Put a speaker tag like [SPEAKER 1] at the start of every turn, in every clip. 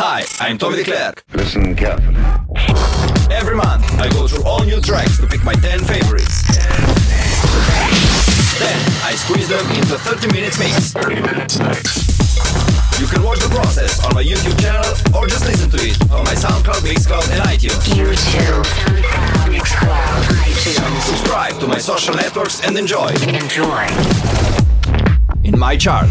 [SPEAKER 1] Hi, I'm Tomy DeClerque.
[SPEAKER 2] Listen carefully.
[SPEAKER 1] Every month, I go through all new tracks to pick my 10 favorites. Then, I squeeze them into 30 minutes mix.
[SPEAKER 2] 30 minutes mix.
[SPEAKER 1] You can watch the process on my YouTube channel or just listen to it on my SoundCloud, Mixcloud, and iTunes.
[SPEAKER 3] YouTube, SoundCloud, Mixcloud, iTunes.
[SPEAKER 1] Subscribe to my social networks and enjoy
[SPEAKER 3] Enjoy.
[SPEAKER 1] in my chart.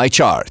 [SPEAKER 1] My chart.